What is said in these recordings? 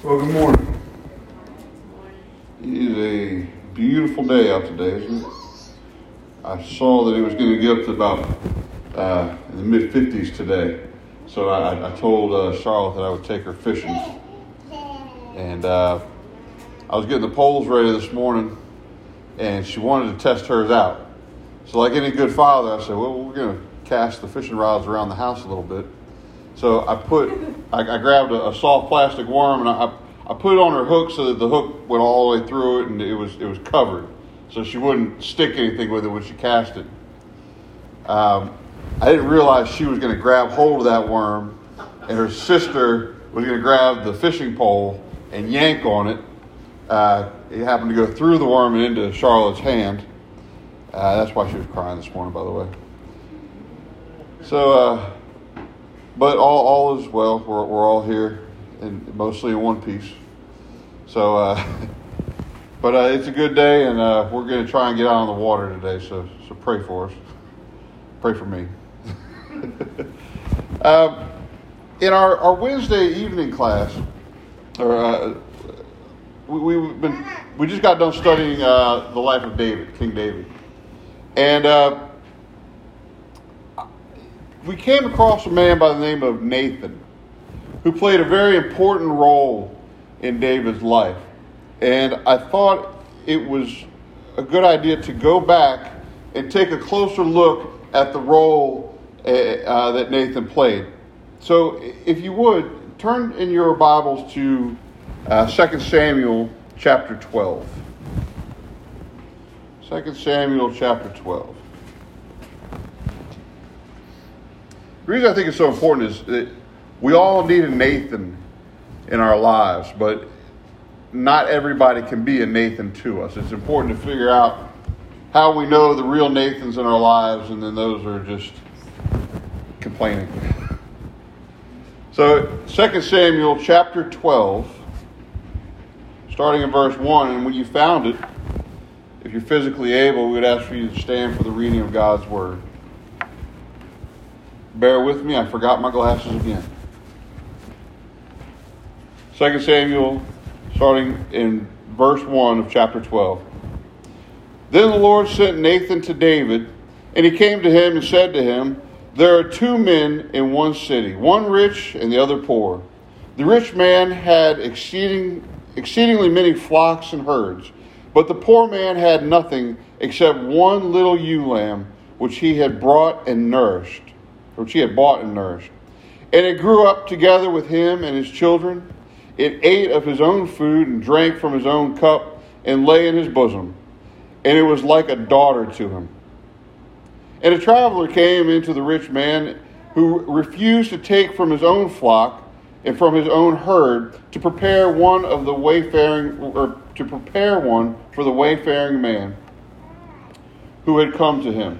Well, good morning. It is a beautiful day out today, isn't it? I saw that it was going to get up to about uh, in the mid 50s today. So I, I told uh, Charlotte that I would take her fishing. And uh, I was getting the poles ready this morning, and she wanted to test hers out. So, like any good father, I said, Well, we're going to cast the fishing rods around the house a little bit. So I put, I, I grabbed a, a, soft plastic worm and I, I put it on her hook so that the hook went all the way through it and it was it was covered, so she wouldn't stick anything with it when she cast it. Um, I didn't realize she was going to grab hold of that worm, and her sister was going to grab the fishing pole and yank on it. Uh, it happened to go through the worm and into Charlotte's hand. Uh, that's why she was crying this morning, by the way. So. Uh, but all, all is well. We're, we're all here, and mostly in one piece. So, uh, but uh, it's a good day, and uh, we're going to try and get out on the water today. So, so pray for us. Pray for me. um, in our, our Wednesday evening class, or uh, we, have been we just got done studying uh, the life of David, King David, and uh, we came across a man by the name of Nathan who played a very important role in David's life. And I thought it was a good idea to go back and take a closer look at the role uh, uh that Nathan played. So, if you would, turn in your Bibles to uh, 2 Samuel chapter 12. 2 Samuel chapter 12. The reason I think it's so important is that we all need a Nathan in our lives, but not everybody can be a Nathan to us. It's important to figure out how we know the real Nathans in our lives, and then those are just complaining. So, 2 Samuel chapter 12, starting in verse 1, and when you found it, if you're physically able, we would ask for you to stand for the reading of God's word. Bear with me, I forgot my glasses again. 2 Samuel, starting in verse 1 of chapter 12. Then the Lord sent Nathan to David, and he came to him and said to him, There are two men in one city, one rich and the other poor. The rich man had exceeding, exceedingly many flocks and herds, but the poor man had nothing except one little ewe lamb, which he had brought and nourished which he had bought and nourished. And it grew up together with him and his children. It ate of his own food and drank from his own cup and lay in his bosom. And it was like a daughter to him. And a traveler came into the rich man who refused to take from his own flock and from his own herd to prepare one of the wayfaring or to prepare one for the wayfaring man who had come to him.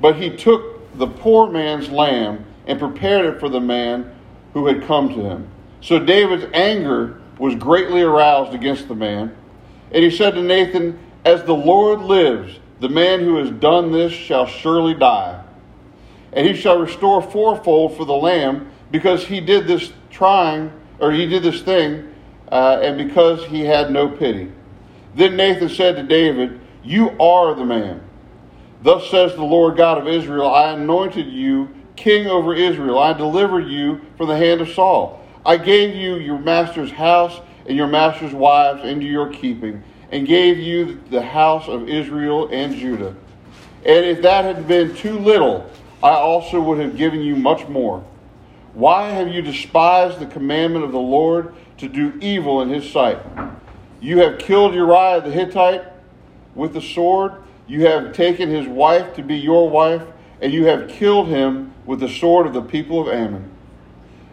But he took the poor man's lamb and prepared it for the man who had come to him. So David's anger was greatly aroused against the man. And he said to Nathan, As the Lord lives, the man who has done this shall surely die. And he shall restore fourfold for the lamb, because he did this trying, or he did this thing, uh, and because he had no pity. Then Nathan said to David, You are the man. Thus says the Lord God of Israel I anointed you king over Israel. I delivered you from the hand of Saul. I gave you your master's house and your master's wives into your keeping, and gave you the house of Israel and Judah. And if that had been too little, I also would have given you much more. Why have you despised the commandment of the Lord to do evil in his sight? You have killed Uriah the Hittite with the sword you have taken his wife to be your wife, and you have killed him with the sword of the people of Ammon.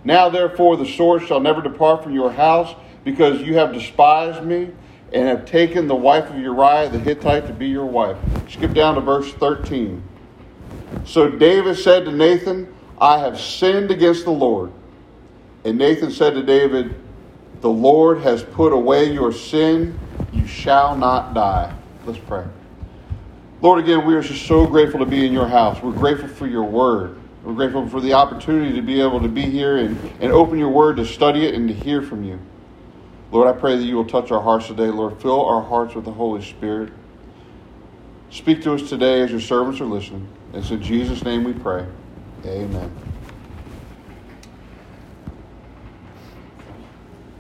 Now, therefore, the sword shall never depart from your house, because you have despised me and have taken the wife of Uriah the Hittite to be your wife. Skip down to verse 13. So David said to Nathan, I have sinned against the Lord. And Nathan said to David, The Lord has put away your sin. You shall not die. Let's pray. Lord, again, we are just so grateful to be in your house. We're grateful for your word. We're grateful for the opportunity to be able to be here and, and open your word to study it and to hear from you. Lord, I pray that you will touch our hearts today. Lord, fill our hearts with the Holy Spirit. Speak to us today as your servants are listening. And it's in Jesus' name we pray. Amen.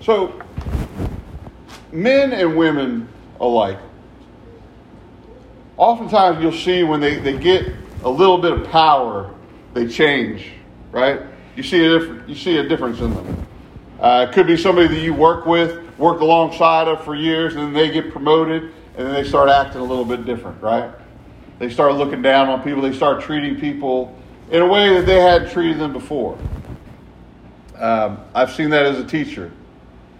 So, men and women alike, oftentimes you'll see when they, they get a little bit of power, they change, right? You see a, different, you see a difference in them. Uh, it could be somebody that you work with, worked alongside of for years, and then they get promoted, and then they start acting a little bit different, right? They start looking down on people. They start treating people in a way that they hadn't treated them before. Um, I've seen that as a teacher.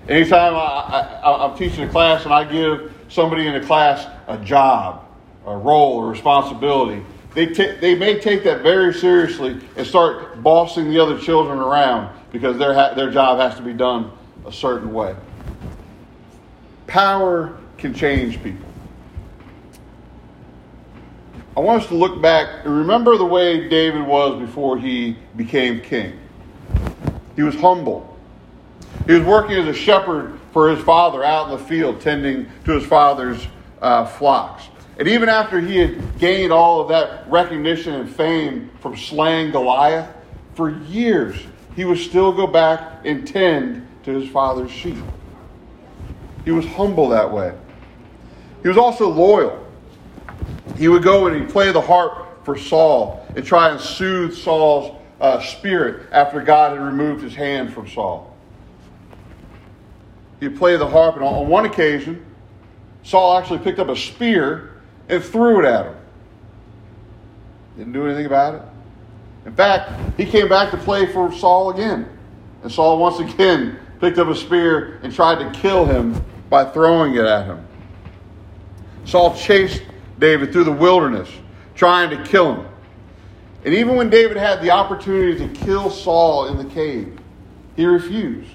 Anytime I, I, I'm teaching a class and I give somebody in a class a job, a role, or responsibility, they, t- they may take that very seriously and start bossing the other children around because their, ha- their job has to be done a certain way. Power can change people. I want us to look back and remember the way David was before he became king. He was humble. He was working as a shepherd for his father out in the field, tending to his father's uh, flocks. And even after he had gained all of that recognition and fame from slaying Goliath, for years he would still go back and tend to his father's sheep. He was humble that way. He was also loyal. He would go and he'd play the harp for Saul and try and soothe Saul's uh, spirit after God had removed his hand from Saul. He'd play the harp, and on one occasion, Saul actually picked up a spear and threw it at him. Didn't do anything about it. In fact, he came back to play for Saul again. And Saul once again picked up a spear and tried to kill him by throwing it at him. Saul chased David through the wilderness, trying to kill him. And even when David had the opportunity to kill Saul in the cave, he refused.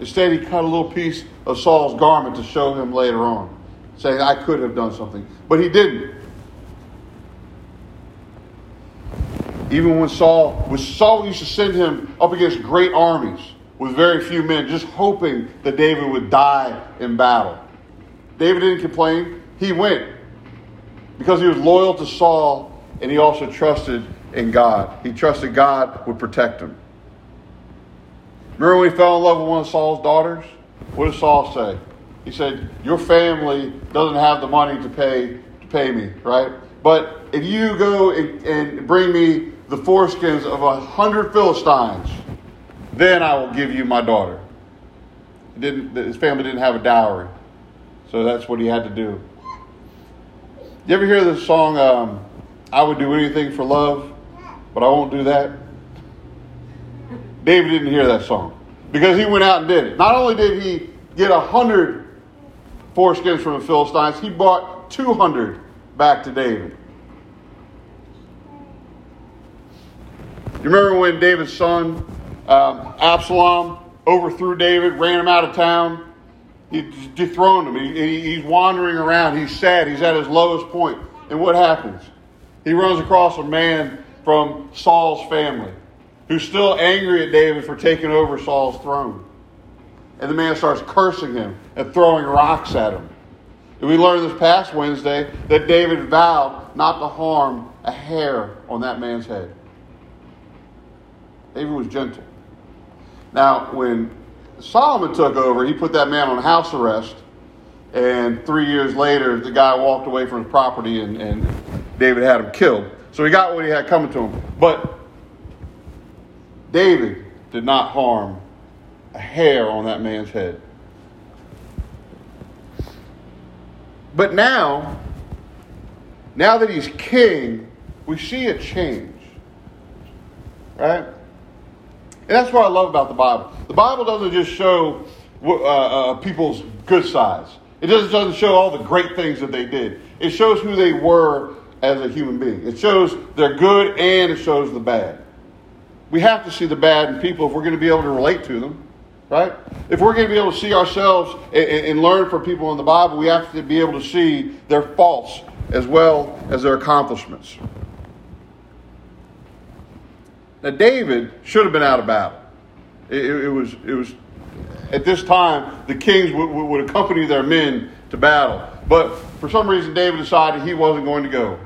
Instead, he cut a little piece of Saul's garment to show him later on, saying, I could have done something. But he didn't. Even when Saul was Saul used to send him up against great armies with very few men, just hoping that David would die in battle. David didn't complain. He went because he was loyal to Saul and he also trusted in God. He trusted God would protect him. Remember when he fell in love with one of Saul's daughters? What did Saul say? He said, Your family doesn't have the money to pay to pay me, right? But if you go and, and bring me the foreskins of a hundred Philistines, then I will give you my daughter. He didn't, his family didn't have a dowry, so that's what he had to do. You ever hear the song, um, I would do anything for love, but I won't do that? David didn't hear that song because he went out and did it. Not only did he get a hundred foreskins from the Philistines, he brought 200 back to David. You remember when David's son, um, Absalom, overthrew David, ran him out of town? He dethroned him. He, he's wandering around. He's sad. He's at his lowest point. And what happens? He runs across a man from Saul's family who's still angry at David for taking over Saul's throne. And the man starts cursing him and throwing rocks at him. And we learned this past Wednesday that David vowed not to harm a hair on that man's head. David was gentle. Now, when Solomon took over, he put that man on house arrest. And three years later, the guy walked away from his property and, and David had him killed. So he got what he had coming to him. But David did not harm hair on that man's head. But now, now that he's king, we see a change. Right? And that's what I love about the Bible. The Bible doesn't just show uh, uh, people's good sides. It just doesn't show all the great things that they did. It shows who they were as a human being. It shows their good and it shows the bad. We have to see the bad in people if we're going to be able to relate to them, right? If we're going to be able to see ourselves and, and learn from people in the Bible, we have to be able to see their faults as well as their accomplishments. Now, David should have been out of battle. It, it, was, it was at this time, the kings would, would accompany their men to battle. But for some reason, David decided he wasn't going to go.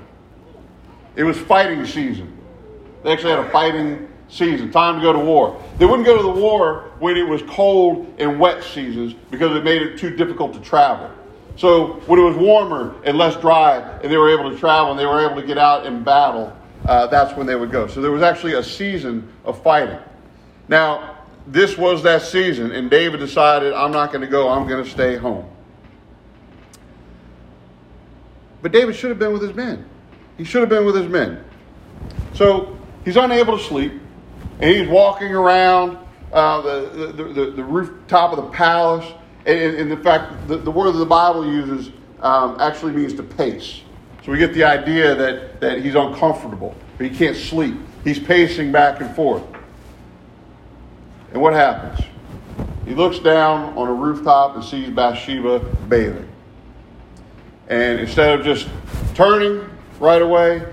It was fighting season. They actually had a fighting season, time to go to war. They wouldn't go to the war when it was cold and wet seasons because it made it too difficult to travel. So when it was warmer and less dry and they were able to travel and they were able to get out and battle, uh, that's when they would go. So there was actually a season of fighting. Now, this was that season, and David decided, I'm not going to go, I'm going to stay home. But David should have been with his men. He should have been with his men. So he's unable to sleep, and he's walking around uh, the, the, the, the, rooftop of the palace. And, and in fact, the, the word that the Bible uses um, actually means to pace. So we get the idea that, that he's uncomfortable, he can't sleep. He's pacing back and forth. And what happens? He looks down on a rooftop and sees Bathsheba bathing. And instead of just turning right away,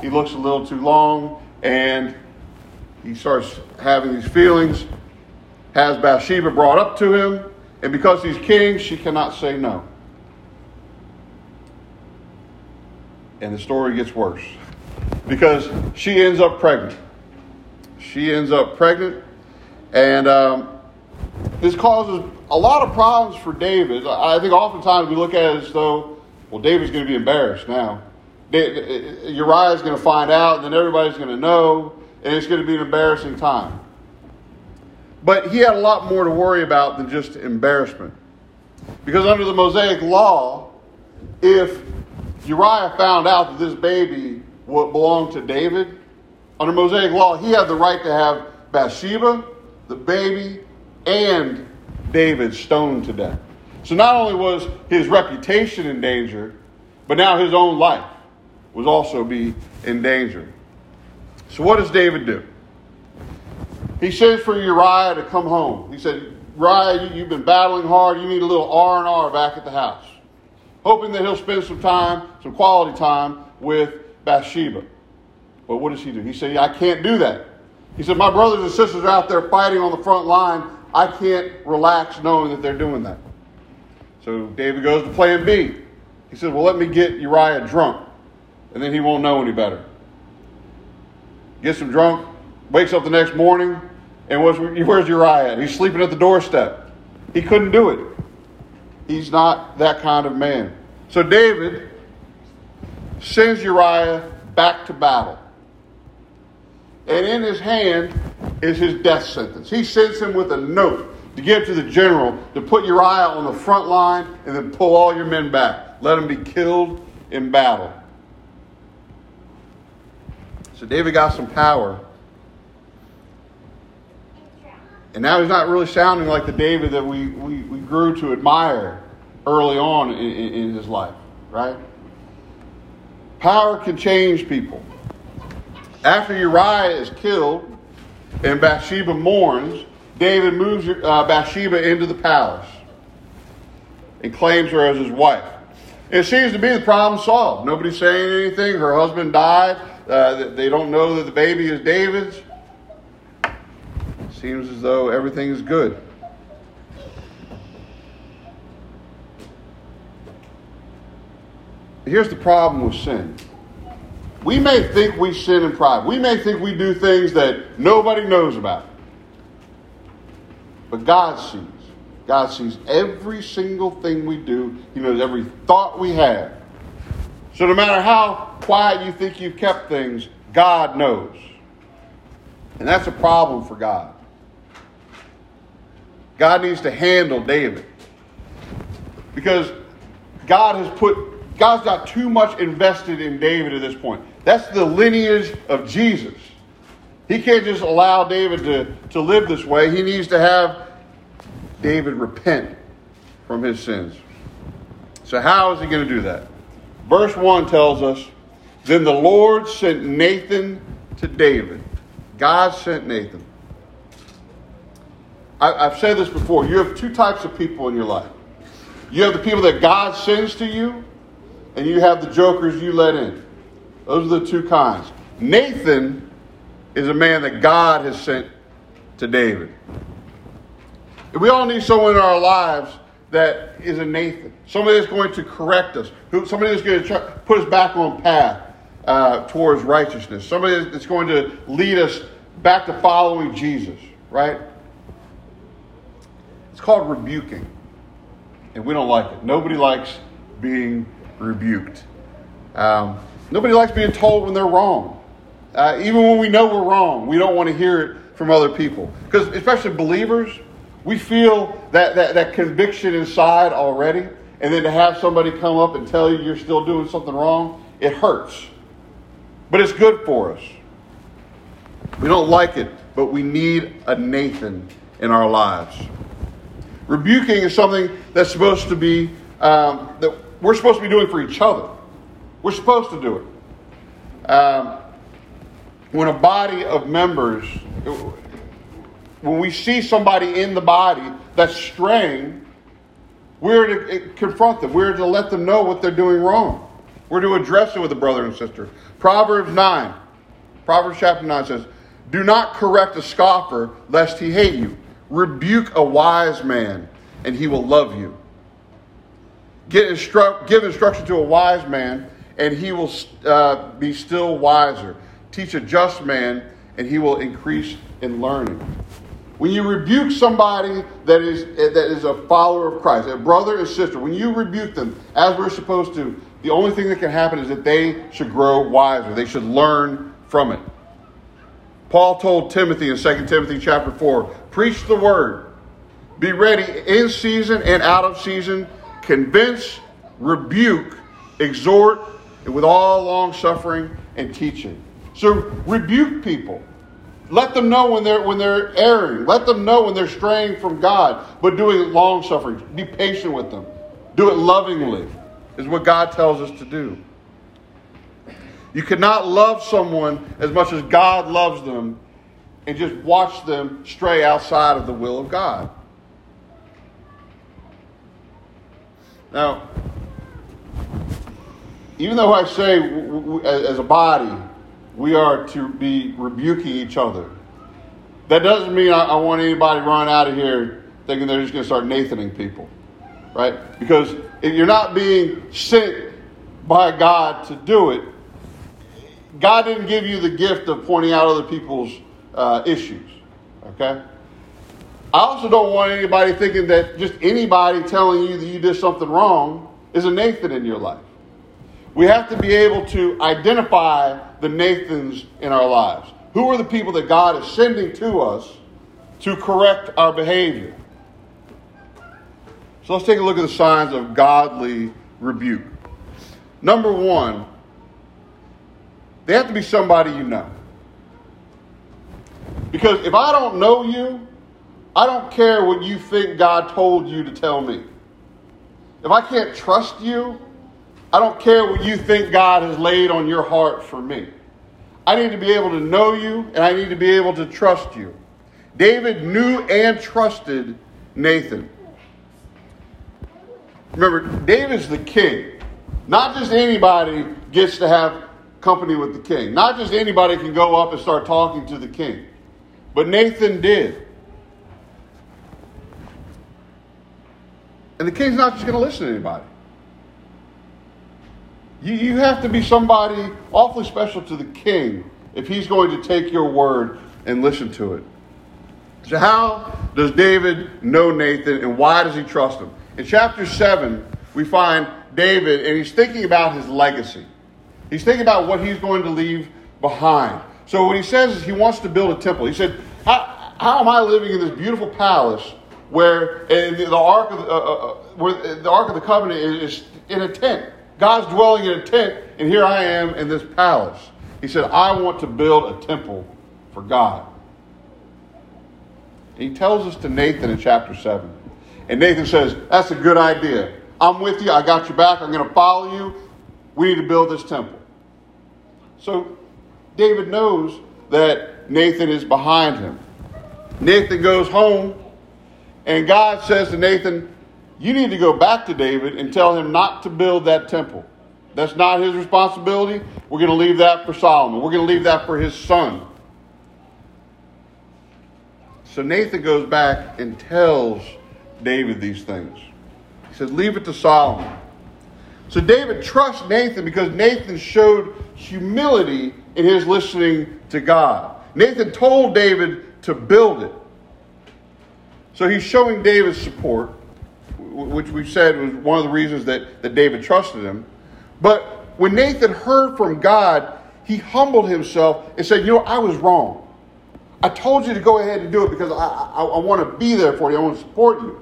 he looks a little too long and he starts having these feelings. Has Bathsheba brought up to him, and because he's king, she cannot say no. And the story gets worse because she ends up pregnant. She ends up pregnant, and um, this causes a lot of problems for David. I think oftentimes we look at it as though, well, David's going to be embarrassed now. Uriah's going to find out, and then everybody's going to know, and it's going to be an embarrassing time. But he had a lot more to worry about than just embarrassment. Because under the Mosaic law, if Uriah found out that this baby belonged to David, under Mosaic law, he had the right to have Bathsheba, the baby, and David stoned to death. So not only was his reputation in danger, but now his own life was also be in danger. So what does David do? He sends for Uriah to come home. He said, Uriah, you've been battling hard. You need a little R and R back at the house, hoping that he'll spend some time, some quality time with Bathsheba. But what does he do? He said, I can't do that. He said, My brothers and sisters are out there fighting on the front line. I can't relax knowing that they're doing that. So David goes to plan B. He said, Well, let me get Uriah drunk, and then he won't know any better gets him drunk, wakes up the next morning, and where's, Uriah? He's sleeping at the doorstep. He couldn't do it. He's not that kind of man. So David sends Uriah back to battle. And in his hand is his death sentence. He sends him with a note to give to the general to put Uriah on the front line and then pull all your men back. Let him be killed in battle. So David got some power. And now he's not really sounding like the David that we, we, we grew to admire early on in, in, in his life, right? Power can change people. After Uriah is killed and Bathsheba mourns, David moves uh, Bathsheba into the palace and claims her as his wife. It seems to be the problem solved. Nobody's saying anything. Her husband died. Uh, they don't know that the baby is David's. Seems as though everything is good. Here's the problem with sin. We may think we sin in private. We may think we do things that nobody knows about. But God sees. God sees every single thing we do. He knows every thought we have. So no matter how quiet you think you've kept things, God knows. And that's a problem for God. God needs to handle David. Because God has put, God's got too much invested in David at this point. That's the lineage of Jesus. He can't just allow David to, to live this way. He needs to have David repent from his sins. So, how is he going to do that? Verse 1 tells us Then the Lord sent Nathan to David. God sent Nathan. I, have said this before. You have two types of people in your life. You have the people that God sends to you, and you have the jokers you let in. Those are the two kinds. Nathan is a man that God has sent to David. We all need someone in our lives that is a Nathan, somebody that's going to correct us, somebody that's going to try, put us back on path uh, towards righteousness, somebody that's going to lead us back to following Jesus, right? It's called rebuking, and we don't like it. Nobody likes being rebuked. Um, nobody likes being told when they're wrong. Uh, even when we know we're wrong, we don't want to hear it from other people. Because, especially believers, we feel that, that, that conviction inside already. And then to have somebody come up and tell you you're still doing something wrong, it hurts. But it's good for us. We don't like it, but we need a Nathan in our lives. Rebuking is something that's supposed to be, um, that we're supposed to be doing for each other. We're supposed to do it. Um, when a body of members, when we see somebody in the body that's straying, we're to eh, confront them. We're to let them know what they're doing wrong. We're to address it with a brother and sister. Proverbs 9, Proverbs chapter 9 says, Do not correct a scoffer, lest he hate you. Rebuke a wise man, and he will love you. Get instru- give instruction to a wise man, and he will uh, be still wiser. Teach a just man, and he will increase in learning. When you rebuke somebody that is, that is a follower of Christ, a brother and sister, when you rebuke them as we're supposed to, the only thing that can happen is that they should grow wiser. They should learn from it. Paul told Timothy in 2 Timothy chapter 4 preach the word, be ready in season and out of season, convince, rebuke, exhort, and with all long suffering and teaching. So rebuke people. Let them know when they're when they're erring. Let them know when they're straying from God, but doing long suffering. Be patient with them. Do it lovingly, is what God tells us to do. You cannot love someone as much as God loves them and just watch them stray outside of the will of God. Now, even though I say as a body, we are to be rebuking each other. That doesn't mean I, I want anybody running out of here thinking they're just going to start Nathaning people, right? Because if you're not being sent by God to do it, God didn't give you the gift of pointing out other people's uh, issues, okay? I also don't want anybody thinking that just anybody telling you that you did something wrong is a Nathan in your life. We have to be able to identify the Nathans in our lives. Who are the people that God is sending to us to correct our behavior? So let's take a look at the signs of godly rebuke. Number one, they have to be somebody you know. Because if I don't know you, I don't care what you think God told you to tell me. If I can't trust you, I don't care what you think God has laid on your heart for me. I need to be able to know you and I need to be able to trust you. David knew and trusted Nathan. Remember, David's the king. Not just anybody gets to have company with the king. Not just anybody can go up and start talking to the king. But Nathan did. And the king's not just going to listen to anybody. You, you have to be somebody awfully special to the king if he's going to take your word and listen to it. So, how does David know Nathan and why does he trust him? In chapter 7, we find David and he's thinking about his legacy. He's thinking about what he's going to leave behind. So, what he says is he wants to build a temple. He said, How, how am I living in this beautiful palace where the ark of the, uh, uh, uh, where the ark of the covenant is in a tent? God's dwelling in a tent, and here I am in this palace. He said, I want to build a temple for God. He tells us to Nathan in chapter 7. And Nathan says, That's a good idea. I'm with you. I got your back. I'm going to follow you. We need to build this temple. So David knows that Nathan is behind him. Nathan goes home, and God says to Nathan, you need to go back to David and tell him not to build that temple. That's not his responsibility. We're going to leave that for Solomon. We're going to leave that for his son. So Nathan goes back and tells David these things. He says, Leave it to Solomon. So David trusts Nathan because Nathan showed humility in his listening to God. Nathan told David to build it. So he's showing David's support, which we said was one of the reasons that, that David trusted him. But when Nathan heard from God, he humbled himself and said, You know, I was wrong. I told you to go ahead and do it because I, I, I want to be there for you, I want to support you.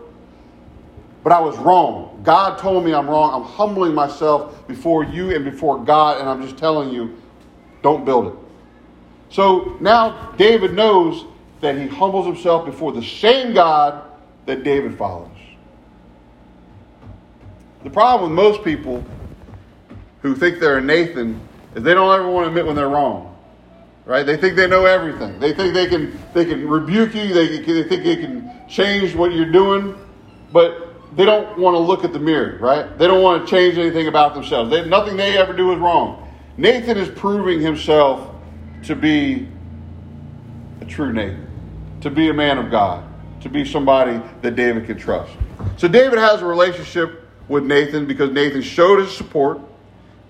But I was wrong. God told me I'm wrong. I'm humbling myself before you and before God, and I'm just telling you, don't build it. So now David knows that he humbles himself before the same God that David follows. The problem with most people who think they're a Nathan is they don't ever want to admit when they're wrong. Right? They think they know everything. They think they can they can rebuke you. They, they think they can change what you're doing, but they don't want to look at the mirror. Right? They don't want to change anything about themselves. They, nothing they ever do is wrong. Nathan is proving himself to be a true Nathan, to be a man of God, to be somebody that David can trust. So David has a relationship with Nathan because Nathan showed his support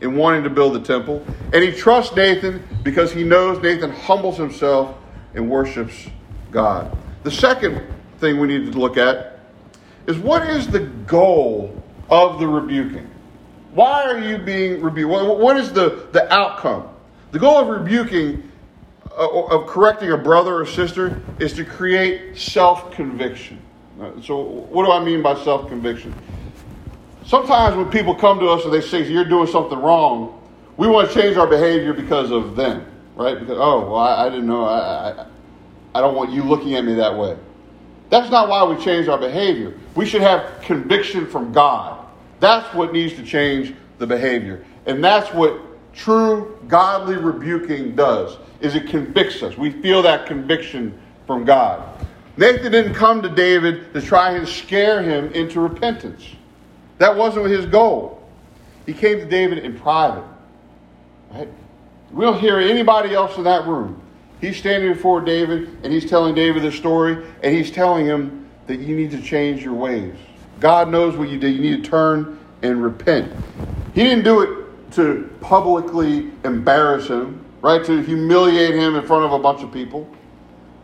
in wanting to build the temple. And he trusts Nathan because he knows Nathan humbles himself and worships God. The second thing we need to look at is what is the goal of the rebuking? Why are you being rebuked? What is the, the outcome? The goal of rebuking, uh, of correcting a brother or sister, is to create self conviction. So, what do I mean by self conviction? Sometimes when people come to us and they say you're doing something wrong, we want to change our behavior because of them, right? Because oh, well, I, I didn't know. I, I, I don't want you looking at me that way. That's not why we change our behavior. We should have conviction from God. That's what needs to change the behavior, and that's what true godly rebuking does. Is it convicts us? We feel that conviction from God. Nathan didn't come to David to try and scare him into repentance. That wasn't his goal. He came to David in private. Right? We don't hear anybody else in that room. He's standing before David and he's telling David the story and he's telling him that you need to change your ways. God knows what you did. You need to turn and repent. He didn't do it to publicly embarrass him, right? To humiliate him in front of a bunch of people.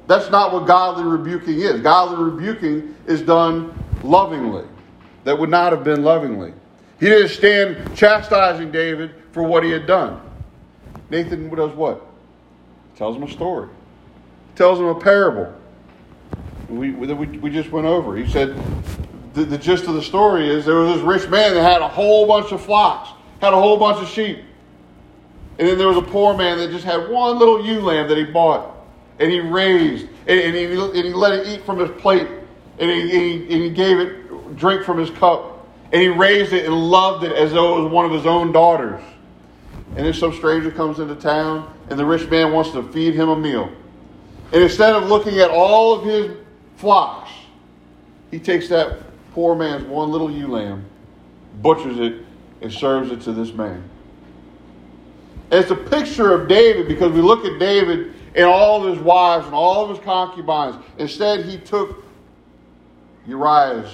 That's not what godly rebuking is. Godly rebuking is done lovingly that would not have been lovingly. He didn't stand chastising David for what he had done. Nathan does what? Tells him a story. Tells him a parable. We, we, we just went over. He said the, the gist of the story is there was this rich man that had a whole bunch of flocks, had a whole bunch of sheep. And then there was a poor man that just had one little ewe lamb that he bought and he raised and, and, he, and he let it eat from his plate and he, and he, and he gave it drink from his cup. And he raised it and loved it as though it was one of his own daughters. And then some stranger comes into town, and the rich man wants to feed him a meal. And instead of looking at all of his flocks, he takes that poor man's one little ewe lamb, butchers it, and serves it to this man. And it's a picture of David because we look at David and all of his wives and all of his concubines. Instead, he took Uriah's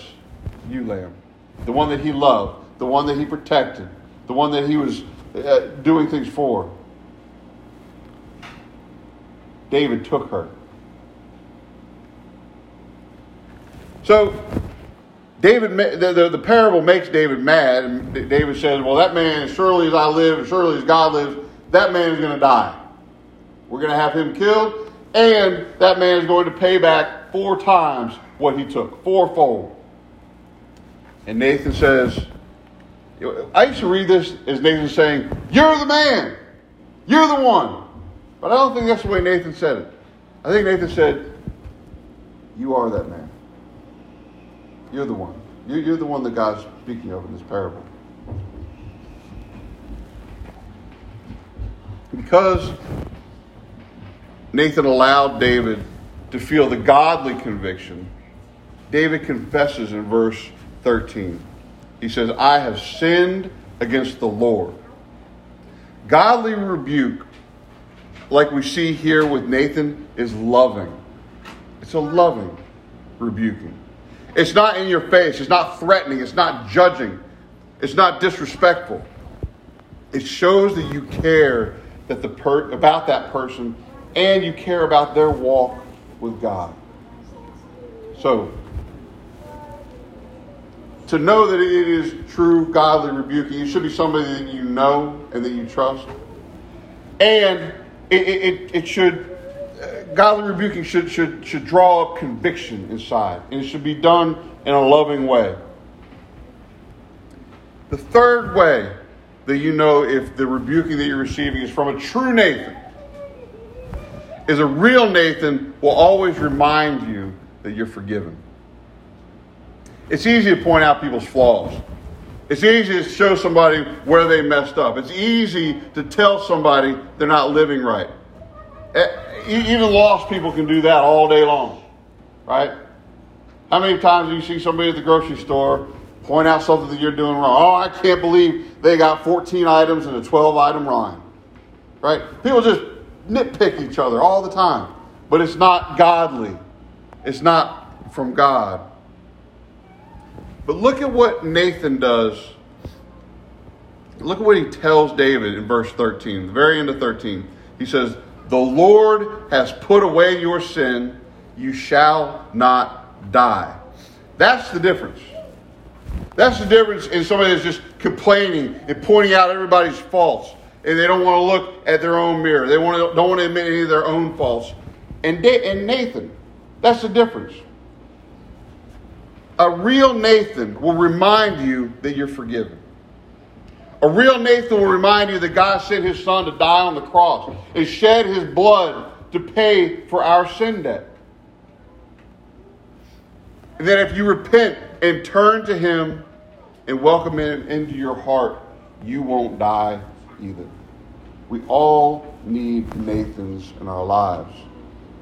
ewe lamb, the one that he loved, the one that he protected, the one that he was uh, doing things for. David took her. So, David, the, the, the, parable makes David mad, and David says, Well, that man, as surely as I live, as surely as God lives, that man is going to die. We're going to have him killed, and that man is going to pay back four times what he took, fourfold. And Nathan says, I used to read this as Nathan saying, You're the man. You're the one. But I don't think that's the way Nathan said it. I think Nathan said, You are that man. You're the one. You're the one that God's speaking of in this parable. Because Nathan allowed David to feel the godly conviction, David confesses in verse 13. He says, I have sinned against the Lord. Godly rebuke, like we see here with Nathan, is loving. It's a loving rebuking. It's not in your face. It's not threatening. It's not judging. It's not disrespectful. It shows that you care that the per- about that person and you care about their walk with God. So, to know that it is true godly rebuking, it should be somebody that you know and that you trust. And it, it, it should, uh, godly rebuking should, should, should draw up conviction inside. And it should be done in a loving way. The third way that you know if the rebuking that you're receiving is from a true Nathan is a real Nathan will always remind you that you're forgiven. It's easy to point out people's flaws. It's easy to show somebody where they messed up. It's easy to tell somebody they're not living right. Even lost people can do that all day long, right? How many times do you see somebody at the grocery store point out something that you're doing wrong? Oh, I can't believe they got 14 items in a 12 item line, right? People just nitpick each other all the time, but it's not godly. It's not from God. But look at what Nathan does. Look at what he tells David in verse 13, the very end of 13. He says, The Lord has put away your sin, you shall not die. That's the difference. That's the difference in somebody that's just complaining and pointing out everybody's faults, and they don't want to look at their own mirror. They want to, don't want to admit any of their own faults. And, and Nathan, that's the difference. A real Nathan will remind you that you're forgiven. A real Nathan will remind you that God sent his son to die on the cross and shed his blood to pay for our sin debt. And that if you repent and turn to him and welcome him into your heart, you won't die either. We all need Nathans in our lives.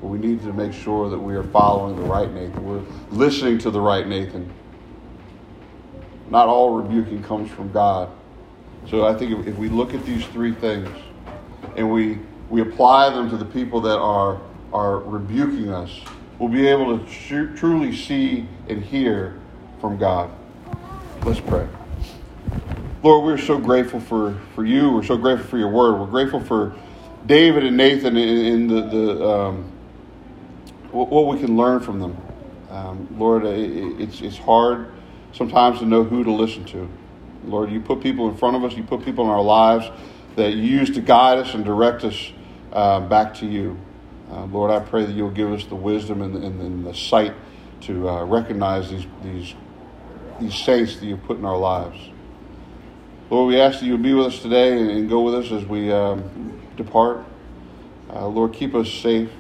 But we need to make sure that we are following the right Nathan. We're listening to the right Nathan. Not all rebuking comes from God. So I think if, we look at these three things and we, we apply them to the people that are, are rebuking us, we'll be able to tr- truly see and hear from God. Let's pray. Lord, we're so grateful for, for you. We're so grateful for your word. We're grateful for David and Nathan in, in the, the um, what we can learn from them. Um, Lord, it's, it's hard sometimes to know who to listen to. Lord, you put people in front of us, you put people in our lives that you use to guide us and direct us uh, back to you. Uh, Lord, I pray that you'll give us the wisdom and, and, and the sight to uh, recognize these, these, these saints that you've put in our lives. Lord, we ask that you'll be with us today and, and go with us as we um, depart. Uh, Lord, keep us safe.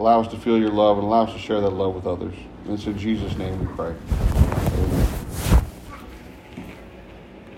Allow us to feel your love and allow us to share that love with others. And it's in Jesus' name we pray.